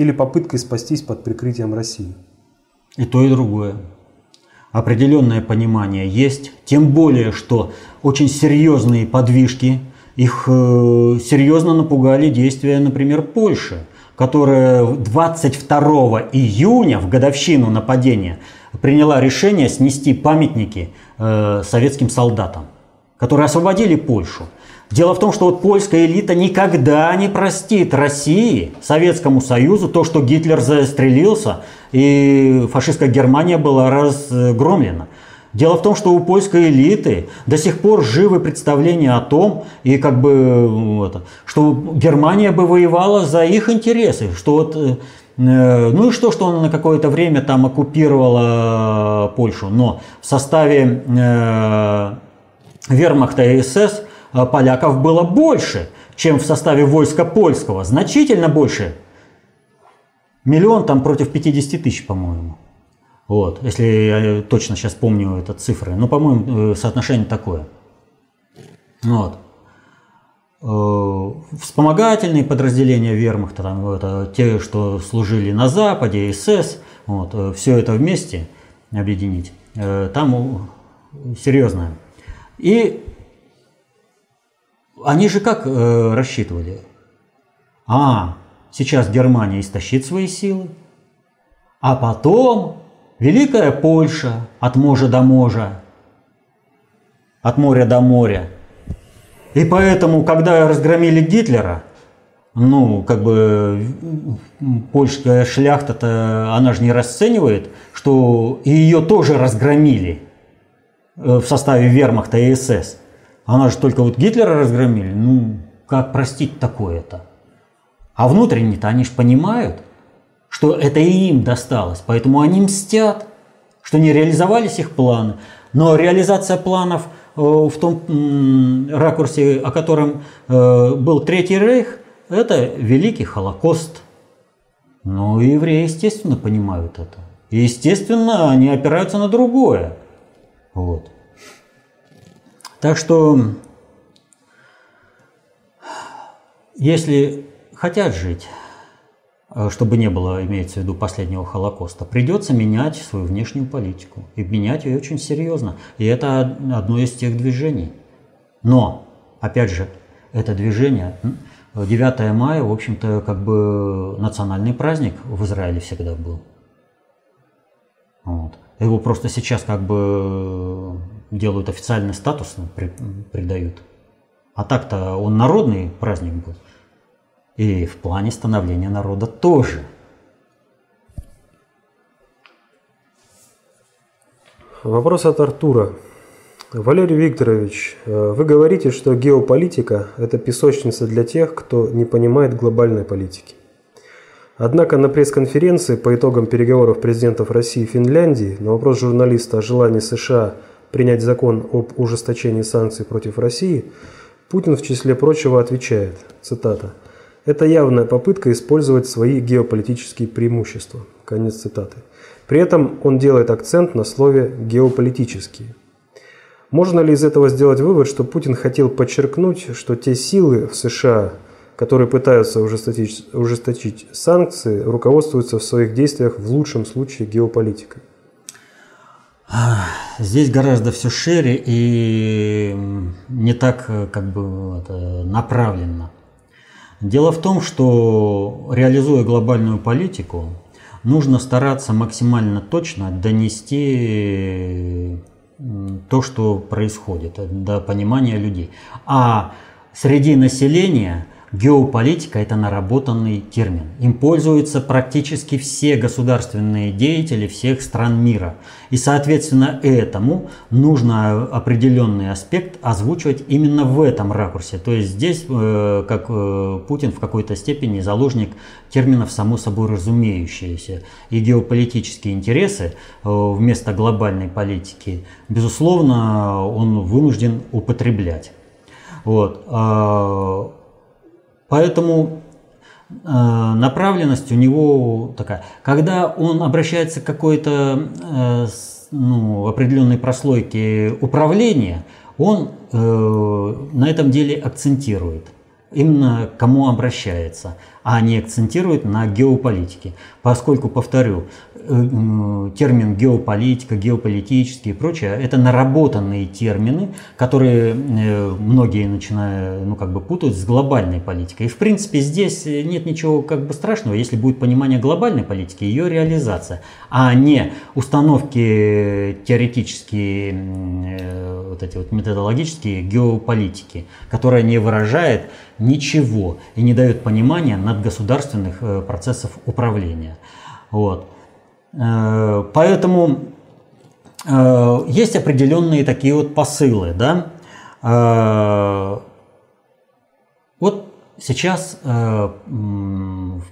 или попыткой спастись под прикрытием России? И то, и другое. Определенное понимание есть, тем более, что очень серьезные подвижки, их э, серьезно напугали действия, например, Польши, которая 22 июня, в годовщину нападения, приняла решение снести памятники э, советским солдатам, которые освободили Польшу. Дело в том, что вот польская элита никогда не простит России, Советскому Союзу, то, что Гитлер застрелился и фашистская Германия была разгромлена. Дело в том, что у польской элиты до сих пор живы представления о том, и как бы, вот, что Германия бы воевала за их интересы, что вот, э, ну и что, что она на какое-то время там оккупировала Польшу, но в составе э, вермахта и СС поляков было больше, чем в составе войска польского, значительно больше. Миллион там против 50 тысяч, по-моему. Вот, если я точно сейчас помню это цифры. Но, по-моему, э, соотношение такое. Вот. Э, вспомогательные подразделения вермахта, там, это те, что служили на Западе, СС, вот, э, все это вместе объединить, там серьезное. И они же как э, рассчитывали? А, сейчас Германия истощит свои силы, а потом Великая Польша от моря до моря, от моря до моря. И поэтому, когда разгромили Гитлера, ну, как бы польская шляхта-то, она же не расценивает, что ее тоже разгромили э, в составе вермахта и СС. Она же только вот Гитлера разгромили. Ну, как простить такое-то? А внутренне-то они же понимают, что это и им досталось, поэтому они мстят, что не реализовались их планы. Но реализация планов э, в том ракурсе, о котором э, был Третий Рейх, это великий Холокост. Ну и евреи, естественно, понимают это. И, естественно, они опираются на другое. Вот. Так что, если хотят жить, э, чтобы не было, имеется в виду, последнего Холокоста, придется менять свою внешнюю политику. И менять ее очень серьезно. И это одно из тех движений. Но, опять же, это движение, 9 мая, в общем-то, как бы национальный праздник в Израиле всегда был. Вот. Его просто сейчас как бы делают официальный статус, ну, придают. А так-то он народный праздник был. И в плане становления народа тоже. Вопрос от Артура. Валерий Викторович, э, вы говорите, что геополитика – это песочница для тех, кто не понимает глобальной политики. Однако на пресс-конференции по итогам переговоров президентов России и Финляндии на вопрос журналиста о желании США принять закон об ужесточении санкций против России, Путин в числе прочего отвечает, цитата, «Это явная попытка использовать свои геополитические преимущества». Конец цитаты. При этом он делает акцент на слове «геополитические». Можно ли из этого сделать вывод, что Путин хотел подчеркнуть, что те силы в США – которые пытаются ужесточить, ужесточить санкции, руководствуются в своих действиях в лучшем случае геополитикой? Здесь гораздо все шире и не так как бы это, направленно. Дело в том, что реализуя глобальную политику, нужно стараться максимально точно донести то, что происходит, до понимания людей. А среди населения Геополитика – это наработанный термин. Им пользуются практически все государственные деятели всех стран мира. И, соответственно, этому нужно определенный аспект озвучивать именно в этом ракурсе. То есть здесь, э, как э, Путин в какой-то степени заложник терминов само собой разумеющиеся. И геополитические интересы э, вместо глобальной политики, безусловно, он вынужден употреблять. Вот. Поэтому э, направленность у него такая. Когда он обращается к какой-то э, ну, определенной прослойке управления, он э, на этом деле акцентирует именно кому обращается, а не акцентирует на геополитике. Поскольку, повторю, Э, термин геополитика, геополитические и прочее, это наработанные термины, которые э, многие начинают, ну, как бы путают с глобальной политикой. И, в принципе, здесь нет ничего как бы страшного, если будет понимание глобальной политики, ее реализация, а не установки теоретические, э, вот эти вот методологические геополитики, которая не выражает ничего и не дает понимания надгосударственных процессов управления. Вот. Э, поэтому э, есть определенные такие вот посылы, да. Э, вот сейчас в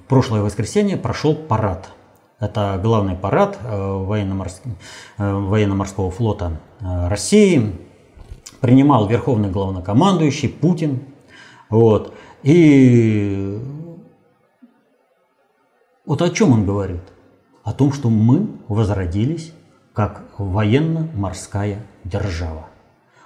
прошлое воскресенье прошел парад. Это главный парад военно-морского флота России. Принимал верховный главнокомандующий Путин. Вот. И вот о чем он говорит? о том, что мы возродились как военно-морская держава.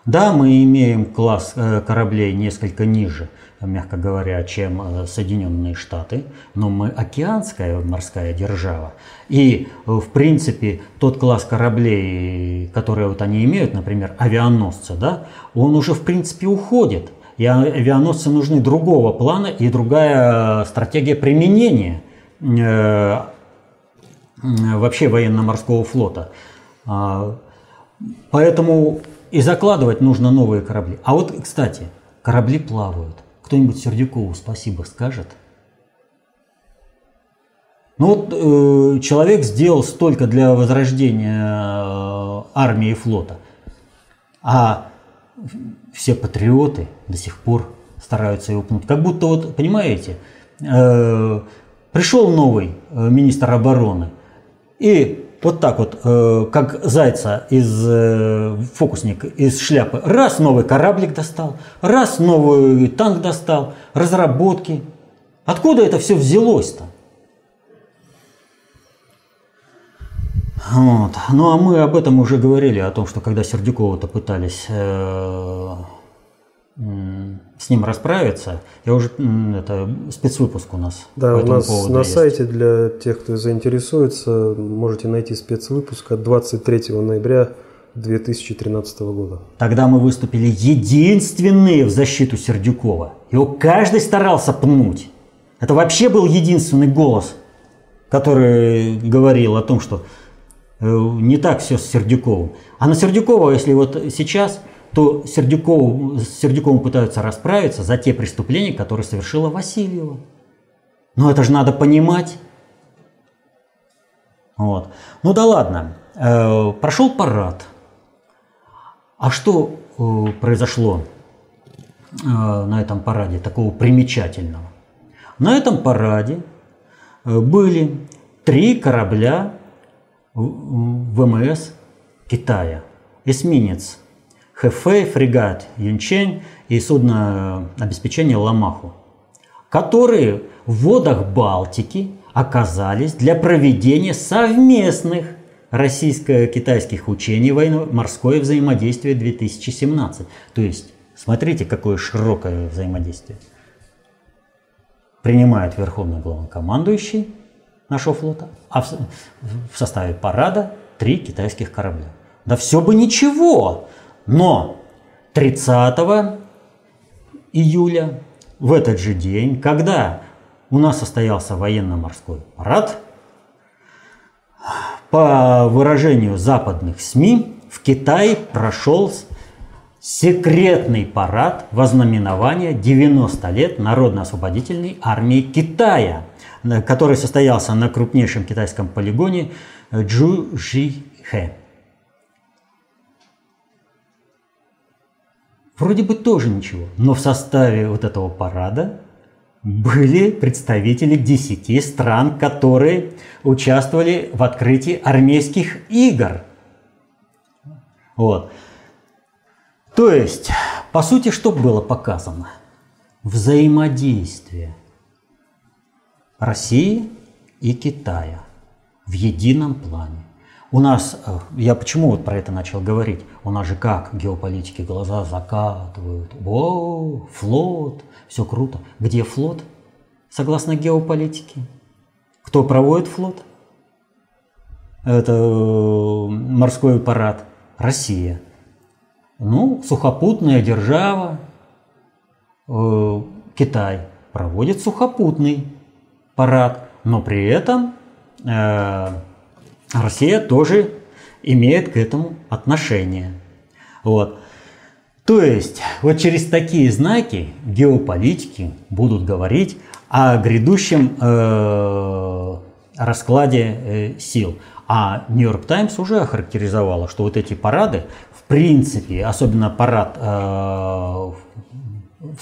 Да, мы имеем класс э, кораблей несколько ниже, мягко говоря, чем э, Соединенные Штаты, но мы океанская морская держава. И, э, в принципе, тот класс кораблей, которые вот они имеют, например, авианосцы, да, он уже, в принципе, уходит. И авианосцы нужны другого плана и другая стратегия применения вообще военно-морского флота. А, поэтому и закладывать нужно новые корабли. А вот, кстати, корабли плавают. Кто-нибудь Сердюкову спасибо скажет? Ну вот э, человек сделал столько для возрождения э, армии и флота, а все патриоты до сих пор стараются его пнуть. Как будто вот, понимаете, э, пришел новый э, министр обороны и вот так вот, э, как зайца из э, фокусника, из шляпы, раз новый кораблик достал, раз новый танк достал, разработки. Откуда это все взялось-то? Вот. Ну а мы об этом уже говорили, о том, что когда Сердюкова-то пытались с ним расправиться, я уже это спецвыпуск у нас. Да, у нас на есть. сайте для тех, кто заинтересуется, можете найти спецвыпуск от 23 ноября 2013 года. Тогда мы выступили единственные в защиту Сердюкова. Его каждый старался пнуть. Это вообще был единственный голос, который говорил о том, что Э, не так все с Сердюковым. А на Сердюкова, если вот сейчас, то Сердюкову, с Сердюковым пытаются расправиться за те преступления, которые совершила Васильева. Но это же надо понимать. Вот. Ну да ладно. Э, прошел парад. А что э, произошло э, на этом параде такого примечательного? На этом параде были три корабля ВМС Китая. Эсминец Хэфэй, фрегат Юнчень и судно обеспечения Ламаху, которые в водах Балтики оказались для проведения совместных российско-китайских учений военно-морское взаимодействие 2017. То есть, смотрите, какое широкое взаимодействие. Принимает верховный главнокомандующий, нашего флота, а в, в составе парада три китайских корабля. Да все бы ничего, но 30 июля, в этот же день, когда у нас состоялся военно-морской парад, по выражению западных СМИ, в Китае прошел секретный парад вознаменования 90 лет Народно-освободительной армии Китая – который состоялся на крупнейшем китайском полигоне Джужихэ. Вроде бы тоже ничего, но в составе вот этого парада были представители 10 стран, которые участвовали в открытии армейских игр. Вот. То есть, по сути, что было показано? Взаимодействие – России и Китая в едином плане. У нас, э, я почему вот про это начал говорить, у нас же как геополитики глаза закатывают, о, флот, все круто. Где флот? Согласно геополитике. Кто проводит флот? Это э, морской аппарат. Россия. Ну, сухопутная держава, э, Китай проводит сухопутный парад, но при этом э, Россия тоже имеет к этому отношение. Вот. То есть вот через такие знаки геополитики будут говорить о грядущем э, раскладе э, сил. А Нью-Йорк Таймс уже охарактеризовала, что вот эти парады, в принципе, особенно парад э, в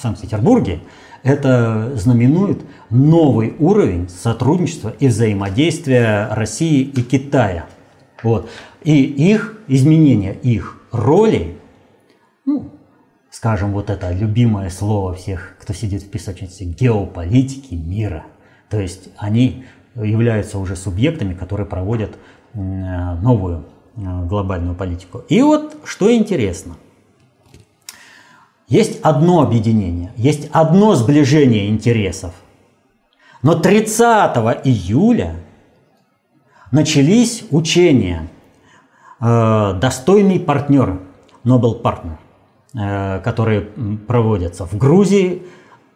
Санкт-Петербурге, это знаменует новый уровень сотрудничества и взаимодействия России и Китая. Вот. И их изменение, их роли, ну, скажем, вот это любимое слово всех, кто сидит в песочнице, геополитики мира. То есть они являются уже субъектами, которые проводят новую э, глобальную политику. И вот что интересно – есть одно объединение, есть одно сближение интересов. Но 30 июля начались учения э, «Достойный партнер» Nobel Partner. которые проводятся в Грузии,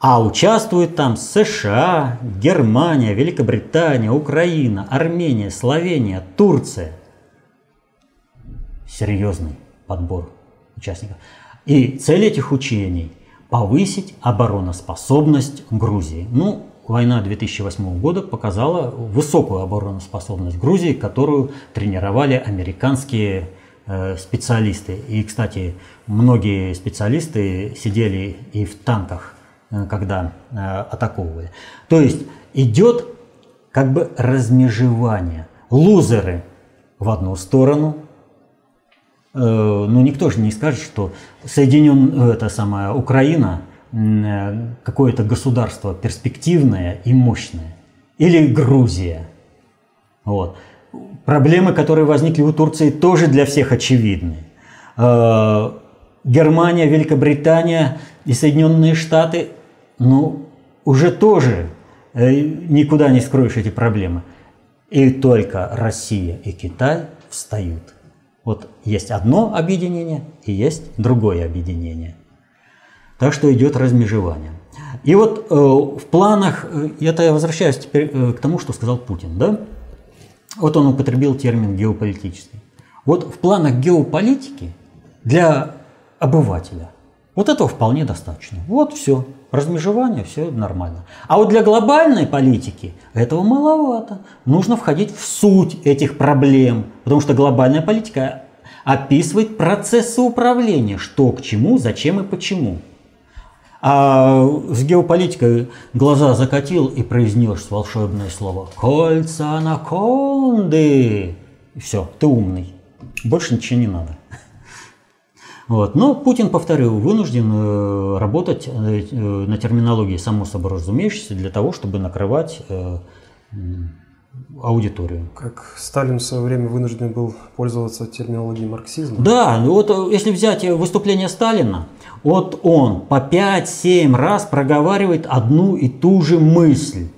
а участвуют там США, Германия, Великобритания, Украина, Армения, Словения, Турция. Серьезный подбор участников. И цель этих учений – повысить обороноспособность Грузии. Ну, война 2008 года показала высокую обороноспособность Грузии, которую тренировали американские э, специалисты. И, кстати, многие специалисты сидели и в танках, э, когда э, атаковывали. То есть идет как бы размежевание. Лузеры в одну сторону, ну никто же не скажет, что Соединен, это самая Украина – Э, какое-то государство перспективное и мощное. Или Грузия. Вот. Проблемы, которые возникли у Турции, тоже для всех очевидны. Э, Германия, Великобритания и Соединенные Штаты, ну, уже тоже э, никуда не скроешь эти проблемы. И только Россия и Китай встают. Вот есть одно объединение и есть другое объединение – так что идет размежевание. И вот э, в планах, э, это я возвращаюсь теперь э, к тому, что сказал Путин, да? Вот он употребил термин геополитический. Вот в планах геополитики для обывателя вот этого вполне достаточно. Вот все, размежевание, все нормально. А вот для глобальной политики этого маловато. Нужно входить в суть этих проблем, потому что глобальная политика описывает процессы управления, что к чему, зачем и почему. А с геополитикой глаза закатил и произнес волшебное слово «Кольца анаконды». И все, ты умный. Больше ничего не надо. Вот. Но Путин, повторю, вынужден э, работать э, на терминологии само собой разумеющейся для того, чтобы накрывать э, аудиторию. Как Сталин в свое время вынужден был пользоваться терминологией марксизма? Да, ну вот если взять выступление Сталина, вот он по 5-7 раз проговаривает одну и ту же мысль.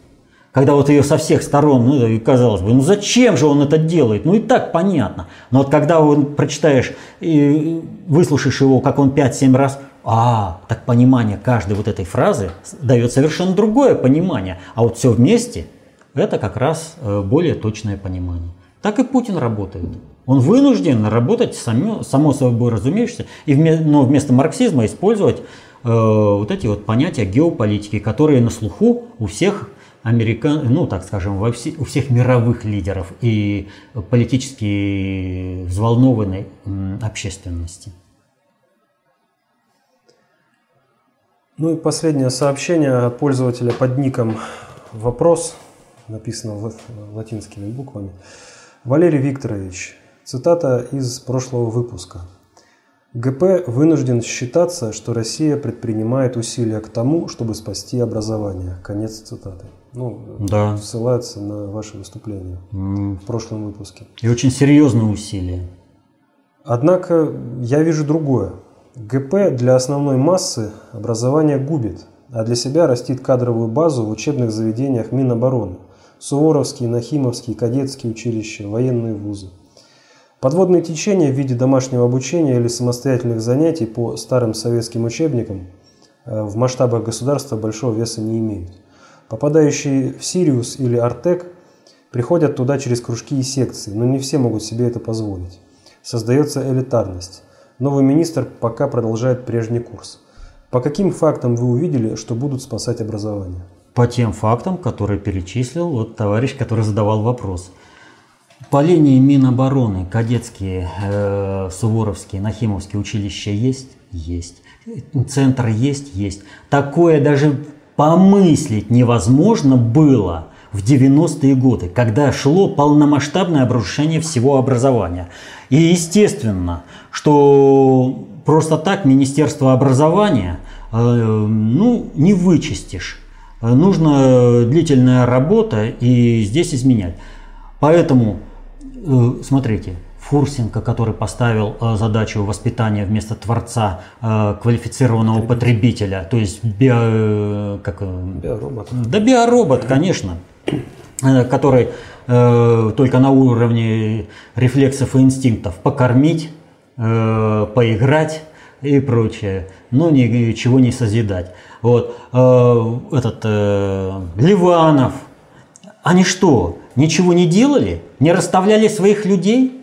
Когда вот ее со всех сторон, ну, казалось бы, ну зачем же он это делает? Ну и так понятно. Но вот когда он прочитаешь и выслушаешь его, как он 5-7 раз, а, так понимание каждой вот этой фразы дает совершенно другое понимание. А вот все вместе, это как раз э, более точное понимание. Так и Путин работает. Он вынужден работать само, само собой разумеющееся, и вместо, но вместо марксизма использовать э, вот эти вот понятия геополитики, которые на слуху у всех американ, ну так скажем, во все, у всех мировых лидеров и политически взволнованной общественности. Ну и последнее сообщение от пользователя под ником «Вопрос», написано латинскими буквами. Валерий Викторович, Цитата из прошлого выпуска. ГП вынужден считаться, что Россия предпринимает усилия к тому, чтобы спасти образование. Конец цитаты. Ну, да. ссылается на ваше выступление mm. в прошлом выпуске. И очень серьезные усилия. Однако я вижу другое. ГП для основной массы образование губит, а для себя растит кадровую базу в учебных заведениях Минобороны. Суворовские, Нахимовские, кадетские училища, военные вузы. Подводные течения в виде домашнего обучения или самостоятельных занятий по старым советским учебникам э, в масштабах государства большого веса не имеют. Попадающие в Сириус или Артек приходят туда через кружки и секции, но не все могут себе это позволить. Создается элитарность. Новый министр пока продолжает прежний курс. По каким фактам вы увидели, что будут спасать образование? По тем фактам, которые перечислил вот товарищ, который задавал вопрос – по линии Минобороны кадетские, э, Суворовские, Нахимовские училища есть? Есть. Центр есть? Есть. Такое даже помыслить невозможно было в 90-е годы, когда шло полномасштабное обрушение всего образования. И естественно, что просто так Министерство образования э, ну, не вычистишь. Нужна длительная работа и здесь изменять. Поэтому Э, смотрите, Фурсенко, который поставил э, задачу воспитания вместо творца э, квалифицированного потребителя, то есть био, как, биоробот. Да, биоробот, конечно, который только на уровне рефлексов и инстинктов покормить, поиграть, и прочее, но ничего не созидать. Вот. Э, этот э, Ливанов, они что, ничего не делали? Не расставляли своих людей?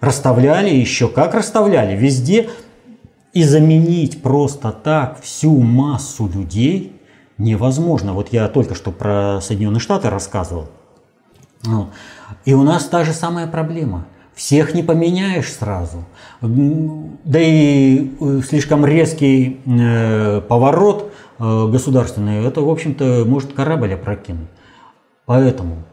Расставляли еще, как расставляли, везде. И заменить просто так всю массу людей невозможно. Вот я только что про Соединенные Штаты рассказывал. И у нас та же самая проблема. Всех не поменяешь сразу. Да и э, слишком резкий э, поворот э, государственный, это, в общем-то, может корабль опрокинуть. Поэтому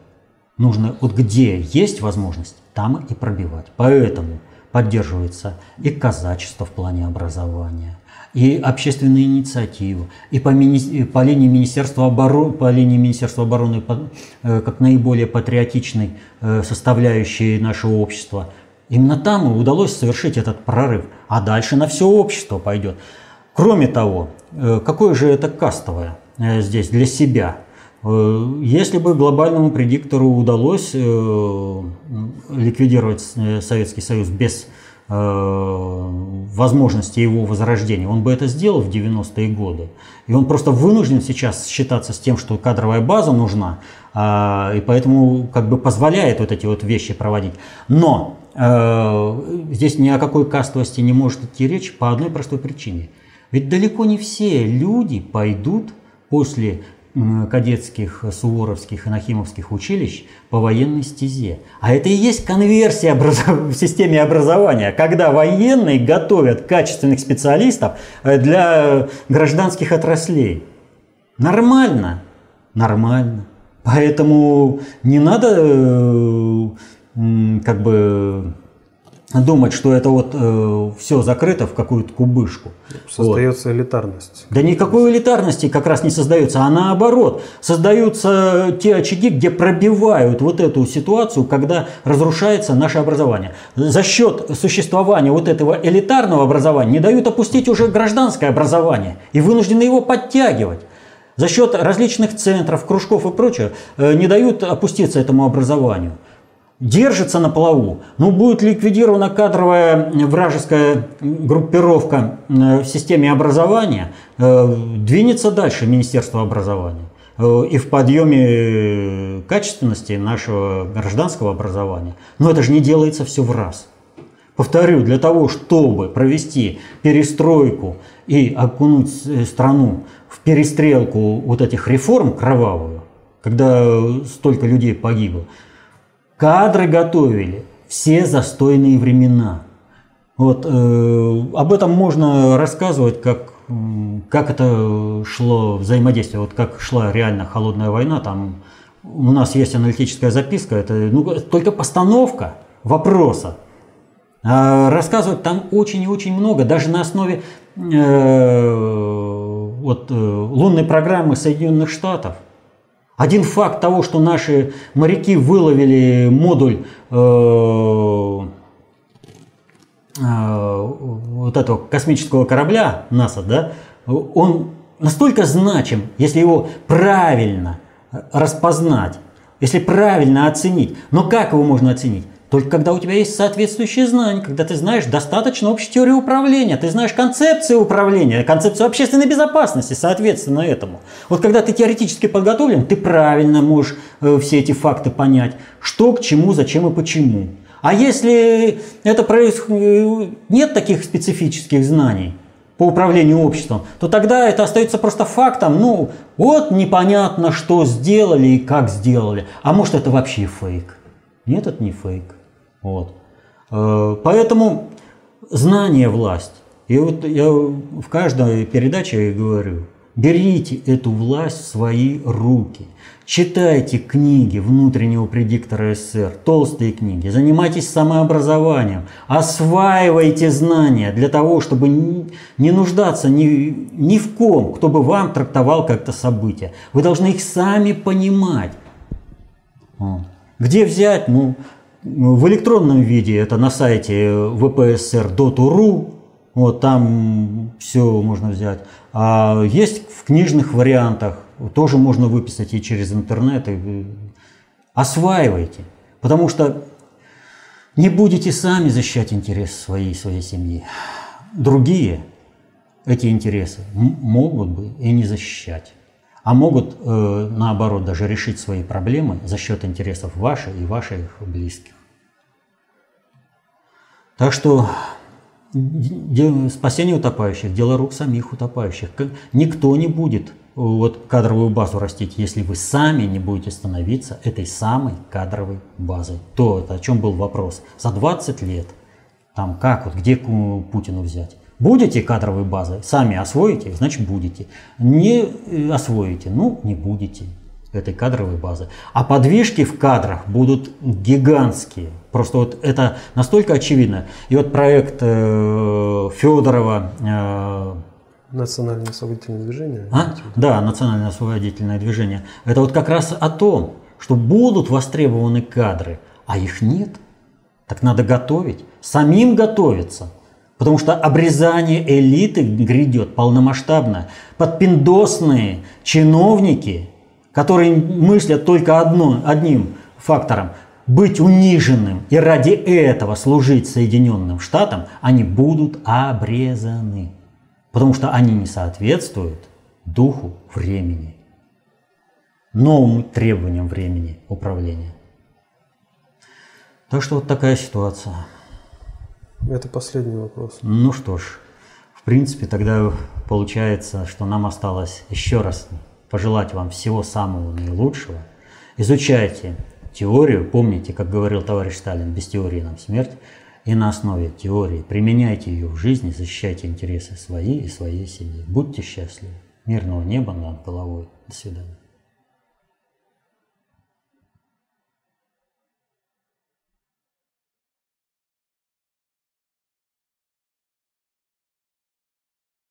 нужно, вот где есть возможность, там и пробивать. Поэтому поддерживается и казачество в плане образования, и общественные инициативы, и по, мини, по линии Министерства обороны, по линии Министерства обороны э, как наиболее патриотичной э, составляющей нашего общества. Именно там и удалось совершить этот прорыв, а дальше на все общество пойдет. Кроме того, э, какое же это кастовое здесь для себя? Если бы глобальному предиктору удалось ликвидировать Советский Союз без Э, возможности его возрождения, он бы это сделал в 90-е годы. И он просто вынужден сейчас считаться с тем, что кадровая база нужна, а, и поэтому как бы позволяет вот эти вот вещи проводить. Но э, здесь ни о какой кастовости не может идти речь по одной простой причине. Ведь далеко не все люди пойдут после кадетских, суворовских и нахимовских училищ по военной стезе. А это и есть конверсия [LAUGHS] в системе образования, когда военные готовят качественных специалистов э, для гражданских отраслей. Нормально, нормально. Поэтому не надо э, как бы думать, что это вот э, все закрыто в какую-то кубышку. Создается вот. элитарность. Да никакой элитарности как раз не создается, а наоборот. Создаются те очаги, где пробивают вот эту ситуацию, когда разрушается наше образование. За счет существования вот этого элитарного образования не дают опустить уже гражданское образование и вынуждены его подтягивать. За счет различных центров, кружков и прочего э, не дают опуститься этому образованию держится на плаву, но будет ликвидирована кадровая вражеская группировка э, в системе образования, э, двинется дальше Министерство образования э, и в подъеме качественности нашего гражданского образования. Но это же не делается все в раз. Повторю, для того, чтобы провести перестройку и окунуть страну в перестрелку вот этих реформ кровавую, когда столько людей погибло, Кадры готовили все застойные времена. Вот, э, об этом можно рассказывать, как, как это шло взаимодействие, вот как шла реально холодная война. Там у нас есть аналитическая записка, это ну, только постановка вопроса. А рассказывать там очень и очень много, даже на основе э, вот, э, лунной программы Соединенных Штатов – один факт того, что наши моряки выловили модуль э, э, вот этого космического корабля НАСА, да, он настолько значим, если его правильно распознать, если правильно оценить. Но как его можно оценить? Только когда у тебя есть соответствующие знания, когда ты знаешь достаточно общей теории управления, ты знаешь концепцию управления, концепцию общественной безопасности, соответственно этому. Вот когда ты теоретически подготовлен, ты правильно можешь э, все эти факты понять, что к чему, зачем и почему. А если это происходит, нет таких специфических знаний по управлению обществом, то тогда это остается просто фактом, ну вот непонятно, что сделали и как сделали, а может это вообще фейк. Нет, это не фейк. Вот. Э, поэтому знание – власть. И вот я в каждой передаче говорю, берите эту власть в свои руки. Читайте книги внутреннего предиктора СССР, толстые книги, занимайтесь самообразованием, осваивайте знания для того, чтобы не нуждаться ни, ни в ком, кто бы вам трактовал как-то события. Вы должны их сами понимать. Где взять? Ну, в электронном виде это на сайте vpsr.ru, вот там все можно взять. А есть в книжных вариантах, тоже можно выписать и через интернет. И... Осваивайте, потому что не будете сами защищать интересы своей, своей семьи. Другие эти интересы могут бы и не защищать, а могут, э, наоборот, даже решить свои проблемы за счет интересов ваших и ваших близких. Так что спасение утопающих – дело рук самих утопающих. Никто не будет вот кадровую базу растить, если вы сами не будете становиться этой самой кадровой базой. То, о чем был вопрос. За 20 лет, там как, вот где Путину взять? Будете кадровой базой, сами освоите, значит будете. Не э, освоите, ну не будете этой кадровой базы. А подвижки в кадрах будут гигантские. Просто вот это настолько очевидно. И вот проект э, Федорова э, Национальное освободительное движение? А? Да, национальное освободительное движение. Это вот как раз о том, что будут востребованы кадры, а их нет. Так надо готовить, самим готовиться. Потому что обрезание элиты грядет полномасштабно. Подпиндосные чиновники, которые мыслят только одно, одним фактором – быть униженным и ради этого служить Соединенным Штатам, они будут обрезаны потому что они не соответствуют духу времени, новым требованиям времени управления. Так что вот такая ситуация. Это последний вопрос. Ну что ж, в принципе, тогда получается, что нам осталось еще раз пожелать вам всего самого наилучшего. Изучайте теорию, помните, как говорил товарищ Сталин, без теории нам смерть и на основе теории применяйте ее в жизни, защищайте интересы свои и своей семьи. Будьте счастливы. Мирного неба над головой. До свидания.